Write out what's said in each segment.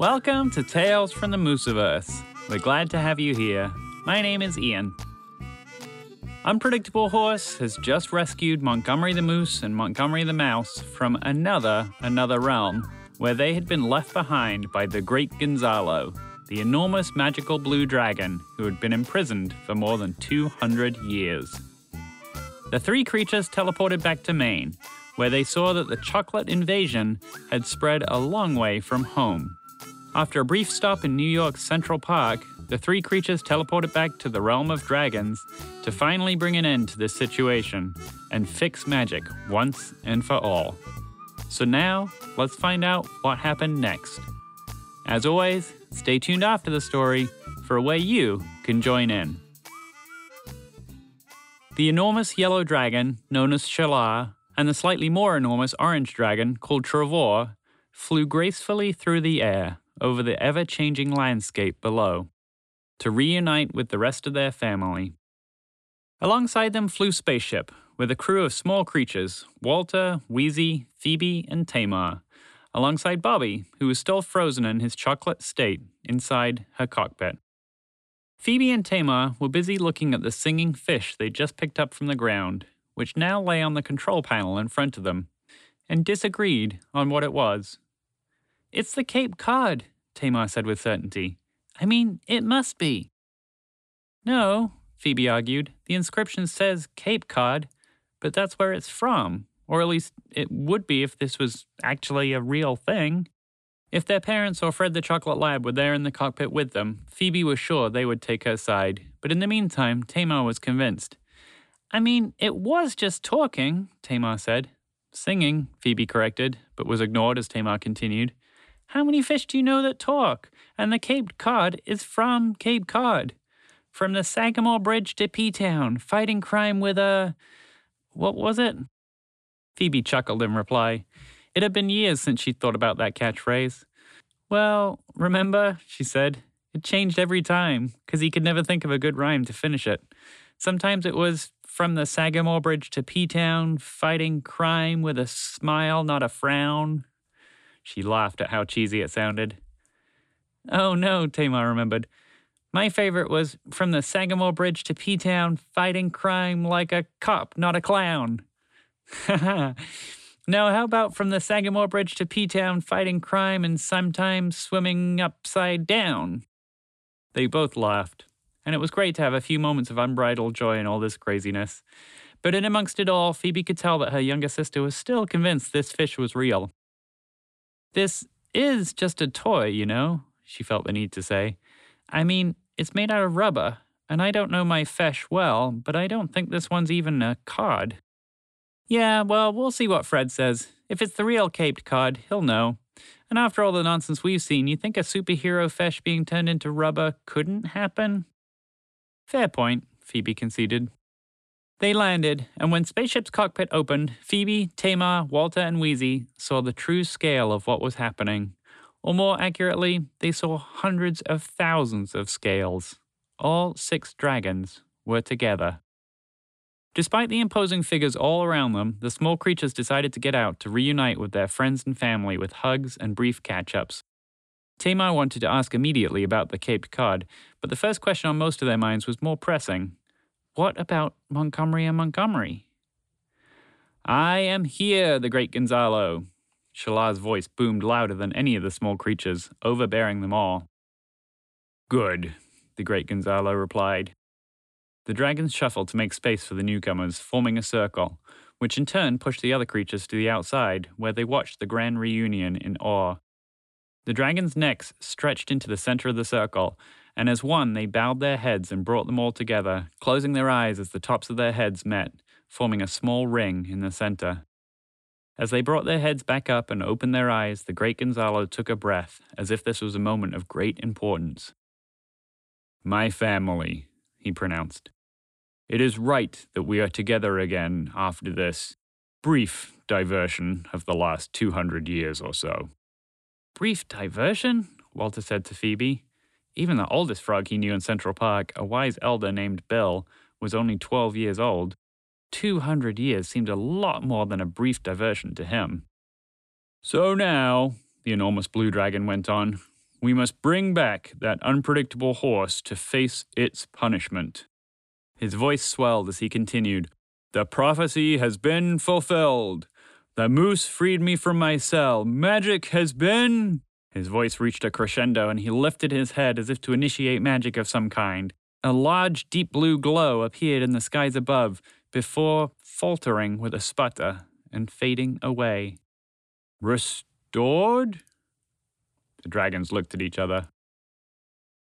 Welcome to Tales from the Mooseverse. We're glad to have you here. My name is Ian. Unpredictable Horse has just rescued Montgomery the Moose and Montgomery the Mouse from another, another realm where they had been left behind by the great Gonzalo, the enormous magical blue dragon who had been imprisoned for more than 200 years. The three creatures teleported back to Maine, where they saw that the chocolate invasion had spread a long way from home. After a brief stop in New York's Central Park, the three creatures teleported back to the realm of dragons to finally bring an end to this situation and fix magic once and for all. So now, let's find out what happened next. As always, stay tuned after the story for a way you can join in. The enormous yellow dragon, known as Shalar, and the slightly more enormous orange dragon, called Travor, flew gracefully through the air over the ever changing landscape below to reunite with the rest of their family. Alongside them flew Spaceship, with a crew of small creatures Walter, Wheezy, Phoebe, and Tamar, alongside Bobby, who was still frozen in his chocolate state inside her cockpit. Phoebe and Tamar were busy looking at the singing fish they just picked up from the ground, which now lay on the control panel in front of them, and disagreed on what it was. It's the Caped Cod, Tamar said with certainty. I mean, it must be. No, Phoebe argued. The inscription says Cape Cod, but that's where it's from. Or at least it would be if this was actually a real thing. If their parents or Fred the Chocolate Lab were there in the cockpit with them, Phoebe was sure they would take her side. But in the meantime, Tamar was convinced. I mean, it was just talking, Tamar said. Singing, Phoebe corrected, but was ignored as Tamar continued. How many fish do you know that talk? And the Caped Cod is from Cape Cod. From the Sagamore Bridge to P Town, fighting crime with a. What was it? Phoebe chuckled in reply. It had been years since she'd thought about that catchphrase. Well, remember, she said, it changed every time, because he could never think of a good rhyme to finish it. Sometimes it was from the Sagamore Bridge to P Town, fighting crime with a smile, not a frown. She laughed at how cheesy it sounded. Oh no, Tamar remembered. My favorite was from the Sagamore Bridge to P Town, fighting crime like a cop, not a clown. now, how about from the Sagamore Bridge to P Town, fighting crime and sometimes swimming upside down? They both laughed, and it was great to have a few moments of unbridled joy in all this craziness. But in amongst it all, Phoebe could tell that her younger sister was still convinced this fish was real. This is just a toy, you know, she felt the need to say. I mean, it's made out of rubber, and I don't know my fesh well, but I don't think this one's even a cod. Yeah, well, we'll see what Fred says. If it's the real caped cod, he'll know. And after all the nonsense we've seen, you think a superhero fesh being turned into rubber couldn't happen? Fair point, Phoebe conceded. They landed, and when Spaceship's cockpit opened, Phoebe, Tamar, Walter, and Wheezy saw the true scale of what was happening. Or more accurately, they saw hundreds of thousands of scales. All six dragons were together. Despite the imposing figures all around them, the small creatures decided to get out to reunite with their friends and family with hugs and brief catch ups. Tamar wanted to ask immediately about the Caped Cod, but the first question on most of their minds was more pressing What about Montgomery and Montgomery? I am here, the great Gonzalo. Shalar's voice boomed louder than any of the small creatures, overbearing them all. Good, the great Gonzalo replied. The dragons shuffled to make space for the newcomers, forming a circle, which in turn pushed the other creatures to the outside, where they watched the grand reunion in awe. The dragons' necks stretched into the center of the circle, and as one they bowed their heads and brought them all together, closing their eyes as the tops of their heads met, forming a small ring in the center. As they brought their heads back up and opened their eyes, the great Gonzalo took a breath, as if this was a moment of great importance. My family, he pronounced. It is right that we are together again after this brief diversion of the last 200 years or so. Brief diversion? Walter said to Phoebe. Even the oldest frog he knew in Central Park, a wise elder named Bill, was only 12 years old. 200 years seemed a lot more than a brief diversion to him. So now, the enormous blue dragon went on, We must bring back that unpredictable horse to face its punishment. His voice swelled as he continued, The prophecy has been fulfilled. The moose freed me from my cell. Magic has been. His voice reached a crescendo and he lifted his head as if to initiate magic of some kind. A large, deep blue glow appeared in the skies above before faltering with a sputter and fading away. Restored? The dragons looked at each other.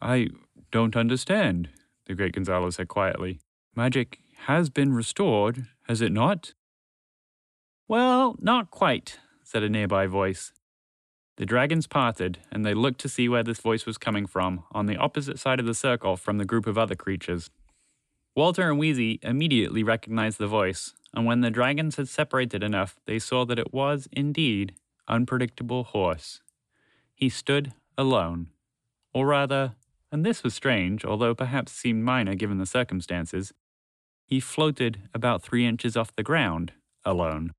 I don't understand, the great Gonzalo said quietly. Magic has been restored, has it not? Well, not quite, said a nearby voice. The dragons parted, and they looked to see where this voice was coming from, on the opposite side of the circle from the group of other creatures. Walter and Wheezy immediately recognized the voice, and when the dragons had separated enough, they saw that it was, indeed, Unpredictable Horse. He stood alone. Or rather, and this was strange, although perhaps seemed minor given the circumstances, he floated about three inches off the ground, alone.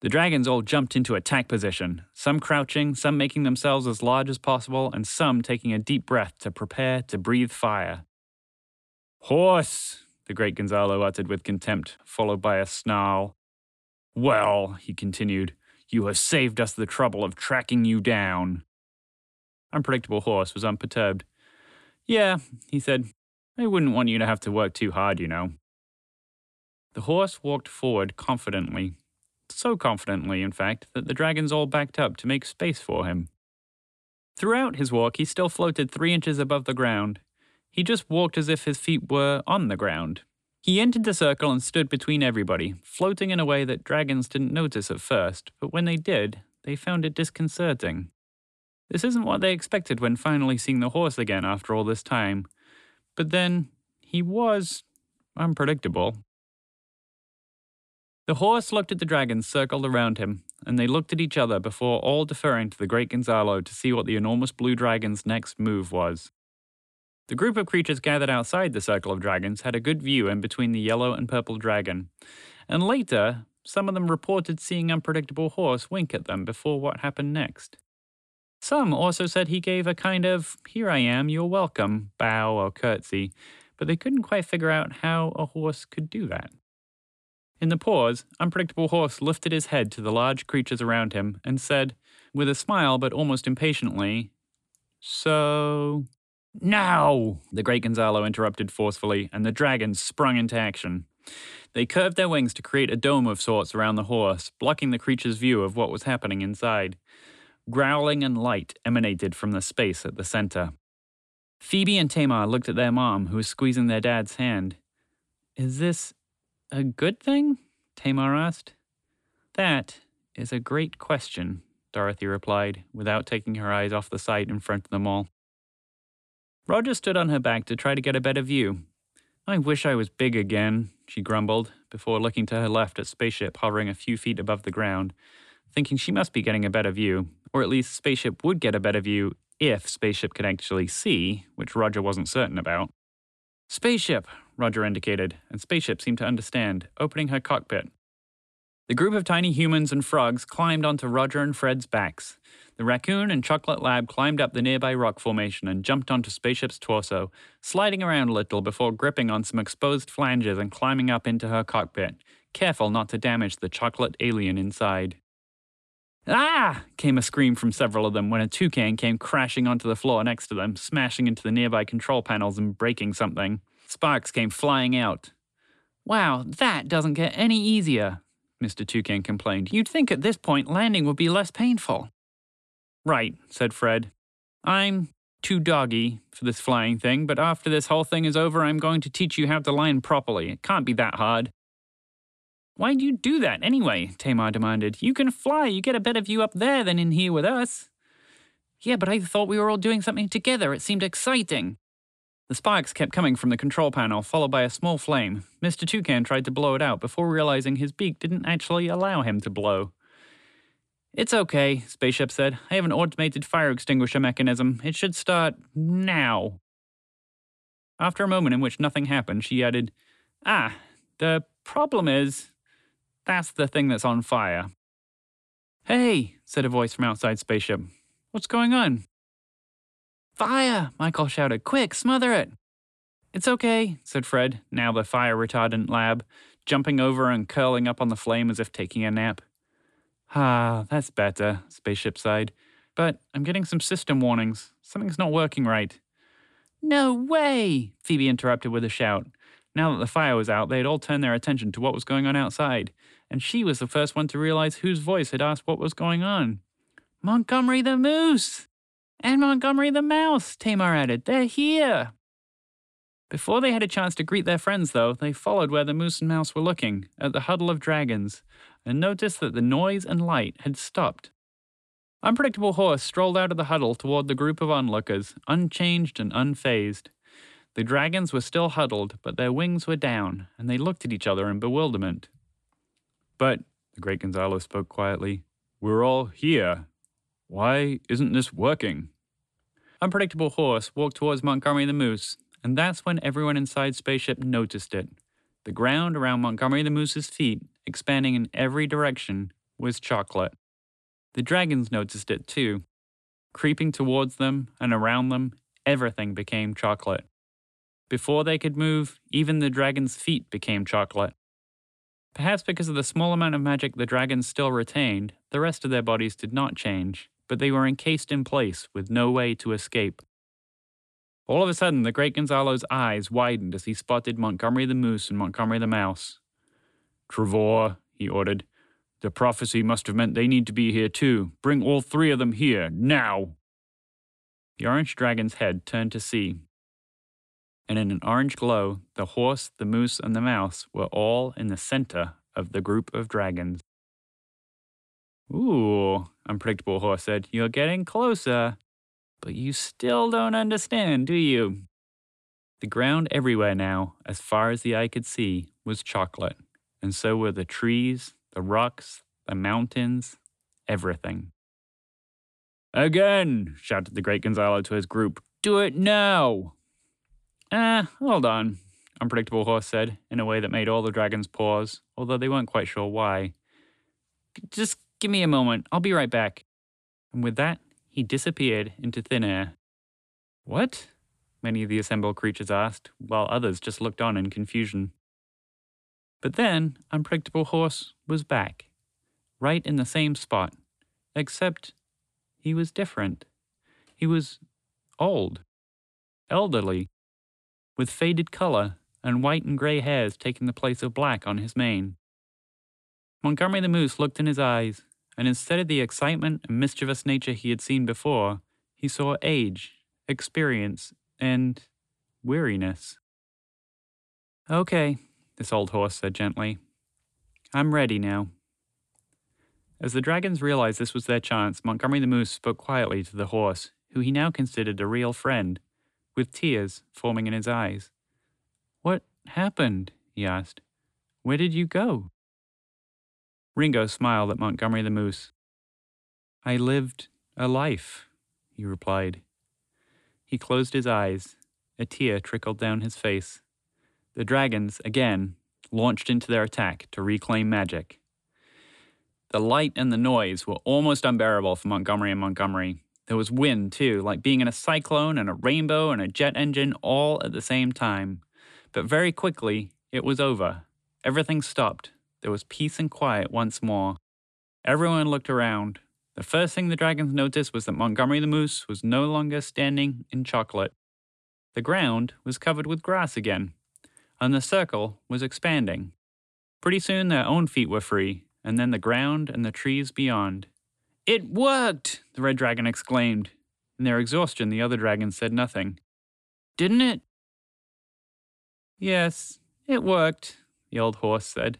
The dragons all jumped into attack position, some crouching, some making themselves as large as possible, and some taking a deep breath to prepare to breathe fire. Horse, the great Gonzalo uttered with contempt, followed by a snarl. Well, he continued, you have saved us the trouble of tracking you down. Unpredictable Horse was unperturbed. Yeah, he said, I wouldn't want you to have to work too hard, you know. The horse walked forward confidently, so confidently, in fact, that the dragons all backed up to make space for him. Throughout his walk, he still floated three inches above the ground. He just walked as if his feet were on the ground. He entered the circle and stood between everybody, floating in a way that dragons didn't notice at first, but when they did, they found it disconcerting. This isn't what they expected when finally seeing the horse again after all this time. But then, he was unpredictable. The horse looked at the dragons circled around him, and they looked at each other before all deferring to the great Gonzalo to see what the enormous blue dragon's next move was. The group of creatures gathered outside the circle of dragons had a good view in between the yellow and purple dragon, and later, some of them reported seeing Unpredictable Horse wink at them before what happened next. Some also said he gave a kind of, here I am, you're welcome, bow or curtsy, but they couldn't quite figure out how a horse could do that. In the pause, Unpredictable Horse lifted his head to the large creatures around him and said, with a smile but almost impatiently, So. Now! The great Gonzalo interrupted forcefully, and the dragons sprung into action. They curved their wings to create a dome of sorts around the horse, blocking the creature's view of what was happening inside. Growling and light emanated from the space at the center. Phoebe and Tamar looked at their mom, who was squeezing their dad's hand. Is this a good thing? Tamar asked. That is a great question, Dorothy replied, without taking her eyes off the sight in front of them all. Roger stood on her back to try to get a better view. I wish I was big again, she grumbled, before looking to her left at Spaceship hovering a few feet above the ground, thinking she must be getting a better view, or at least Spaceship would get a better view if Spaceship could actually see, which Roger wasn't certain about. Spaceship, Roger indicated, and Spaceship seemed to understand, opening her cockpit. The group of tiny humans and frogs climbed onto Roger and Fred's backs. The raccoon and Chocolate Lab climbed up the nearby rock formation and jumped onto Spaceship's torso, sliding around a little before gripping on some exposed flanges and climbing up into her cockpit, careful not to damage the chocolate alien inside. Ah! came a scream from several of them when a toucan came crashing onto the floor next to them, smashing into the nearby control panels and breaking something. Sparks came flying out. Wow, that doesn't get any easier, Mr. Toucan complained. You'd think at this point landing would be less painful. Right, said Fred. I'm too doggy for this flying thing, but after this whole thing is over, I'm going to teach you how to land properly. It can't be that hard. Why'd you do that anyway? Tamar demanded. You can fly. You get a better view up there than in here with us. Yeah, but I thought we were all doing something together. It seemed exciting. The sparks kept coming from the control panel, followed by a small flame. Mr. Toucan tried to blow it out before realizing his beak didn't actually allow him to blow. It's okay, Spaceship said. I have an automated fire extinguisher mechanism. It should start now. After a moment in which nothing happened, she added, Ah, the problem is that's the thing that's on fire. Hey, said a voice from outside Spaceship. What's going on? Fire! Michael shouted. Quick, smother it! It's okay, said Fred, now the fire retardant lab, jumping over and curling up on the flame as if taking a nap. Ah, that's better, Spaceship sighed. But I'm getting some system warnings. Something's not working right. No way! Phoebe interrupted with a shout. Now that the fire was out, they had all turned their attention to what was going on outside, and she was the first one to realize whose voice had asked what was going on. Montgomery the Moose! And Montgomery the Mouse, Tamar added. They're here! Before they had a chance to greet their friends, though, they followed where the moose and mouse were looking, at the huddle of dragons, and noticed that the noise and light had stopped. Unpredictable Horse strolled out of the huddle toward the group of onlookers, unchanged and unfazed. The dragons were still huddled, but their wings were down, and they looked at each other in bewilderment. But, the great Gonzalo spoke quietly, we're all here. Why isn't this working? Unpredictable Horse walked towards Montgomery the Moose, and that's when everyone inside Spaceship noticed it. The ground around Montgomery the Moose's feet, expanding in every direction, was chocolate. The dragons noticed it too. Creeping towards them and around them, everything became chocolate. Before they could move, even the dragon's feet became chocolate. Perhaps because of the small amount of magic the dragons still retained, the rest of their bodies did not change, but they were encased in place with no way to escape. All of a sudden, the great Gonzalo's eyes widened as he spotted Montgomery the Moose and Montgomery the Mouse. Trevor, he ordered, the prophecy must have meant they need to be here too. Bring all three of them here, now! The orange dragon's head turned to see, and in an orange glow, the horse, the moose, and the mouse were all in the center of the group of dragons. Ooh, Unpredictable Horse said, You're getting closer. But you still don't understand, do you? The ground everywhere now, as far as the eye could see, was chocolate, and so were the trees, the rocks, the mountains, everything. Again, shouted the great Gonzalo to his group. Do it now! Ah, hold on, Unpredictable Horse said, in a way that made all the dragons pause, although they weren't quite sure why. Just give me a moment, I'll be right back. And with that, he disappeared into thin air. What? Many of the assembled creatures asked, while others just looked on in confusion. But then, Unpredictable Horse was back, right in the same spot, except he was different. He was old, elderly, with faded color and white and gray hairs taking the place of black on his mane. Montgomery the Moose looked in his eyes, and instead of the excitement and mischievous nature he had seen before, he saw age, experience, and weariness. Okay, this old horse said gently. I'm ready now. As the dragons realized this was their chance, Montgomery the Moose spoke quietly to the horse, who he now considered a real friend, with tears forming in his eyes. What happened? he asked. Where did you go? Ringo smiled at Montgomery the Moose. I lived a life, he replied. He closed his eyes. A tear trickled down his face. The dragons, again, launched into their attack to reclaim magic. The light and the noise were almost unbearable for Montgomery and Montgomery. There was wind, too, like being in a cyclone and a rainbow and a jet engine all at the same time. But very quickly, it was over. Everything stopped. There was peace and quiet once more. Everyone looked around. The first thing the dragons noticed was that Montgomery the Moose was no longer standing in chocolate. The ground was covered with grass again, and the circle was expanding. Pretty soon their own feet were free, and then the ground and the trees beyond. It worked! the red dragon exclaimed. In their exhaustion, the other dragons said nothing. Didn't it? Yes, it worked, the old horse said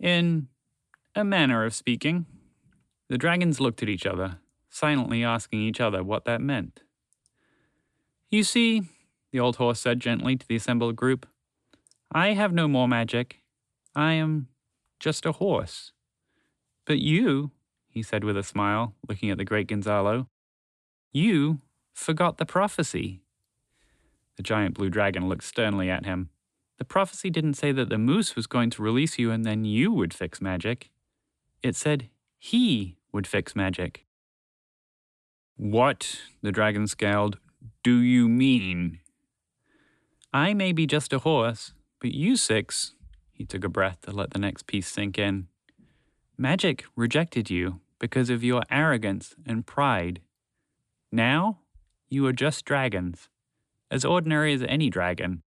in a manner of speaking. The dragons looked at each other, silently asking each other what that meant. You see, the old horse said gently to the assembled group, I have no more magic. I am just a horse. But you, he said with a smile, looking at the great Gonzalo, you forgot the prophecy. The giant blue dragon looked sternly at him. The prophecy didn't say that the moose was going to release you and then you would fix magic. It said he would fix magic. What? The dragon scowled. do you mean? I may be just a horse, but you six, he took a breath to let the next piece sink in. Magic rejected you because of your arrogance and pride. Now, you are just dragons, as ordinary as any dragon,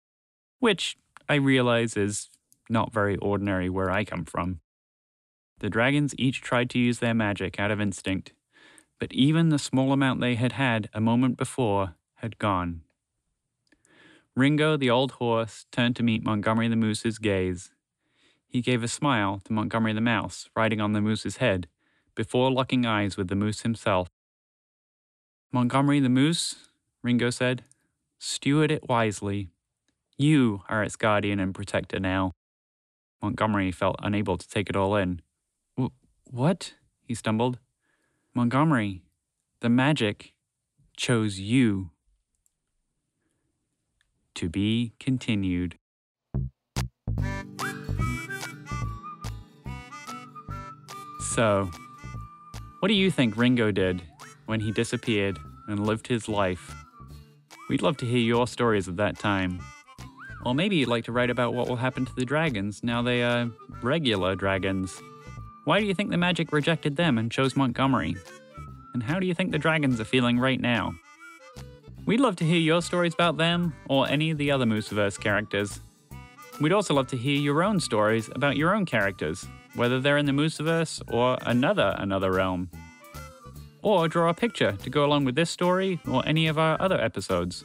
which I realize is not very ordinary where I come from. The dragons each tried to use their magic out of instinct, but even the small amount they had had a moment before had gone. Ringo, the old horse, turned to meet Montgomery the Moose's gaze. He gave a smile to Montgomery the Mouse, riding on the moose's head, before locking eyes with the moose himself. Montgomery the Moose, Ringo said, steward it wisely. You are its guardian and protector now. Montgomery felt unable to take it all in. What? he stumbled. Montgomery, the magic chose you. To be continued. So, what do you think Ringo did when he disappeared and lived his life? We'd love to hear your stories of that time. Or maybe you'd like to write about what will happen to the dragons now they are regular dragons. Why do you think the magic rejected them and chose Montgomery? And how do you think the dragons are feeling right now? We'd love to hear your stories about them or any of the other Mooseverse characters. We'd also love to hear your own stories about your own characters, whether they're in the Mooseverse or another another realm. Or draw a picture to go along with this story or any of our other episodes.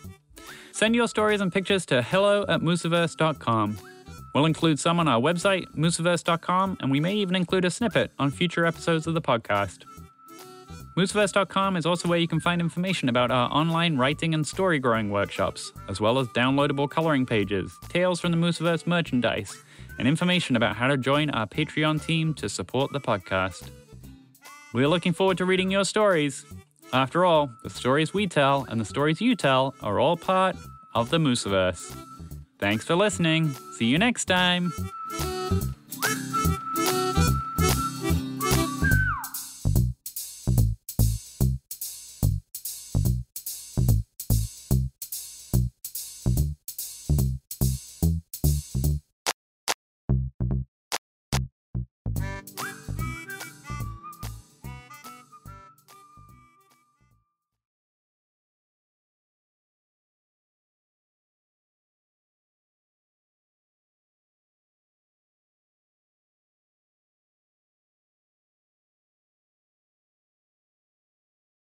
Send your stories and pictures to hello at mooseverse.com. We'll include some on our website, mooseverse.com, and we may even include a snippet on future episodes of the podcast. Mooseverse.com is also where you can find information about our online writing and story growing workshops, as well as downloadable coloring pages, tales from the Mooseverse merchandise, and information about how to join our Patreon team to support the podcast. We're looking forward to reading your stories. After all, the stories we tell and the stories you tell are all part of the Mooseverse. Thanks for listening. See you next time.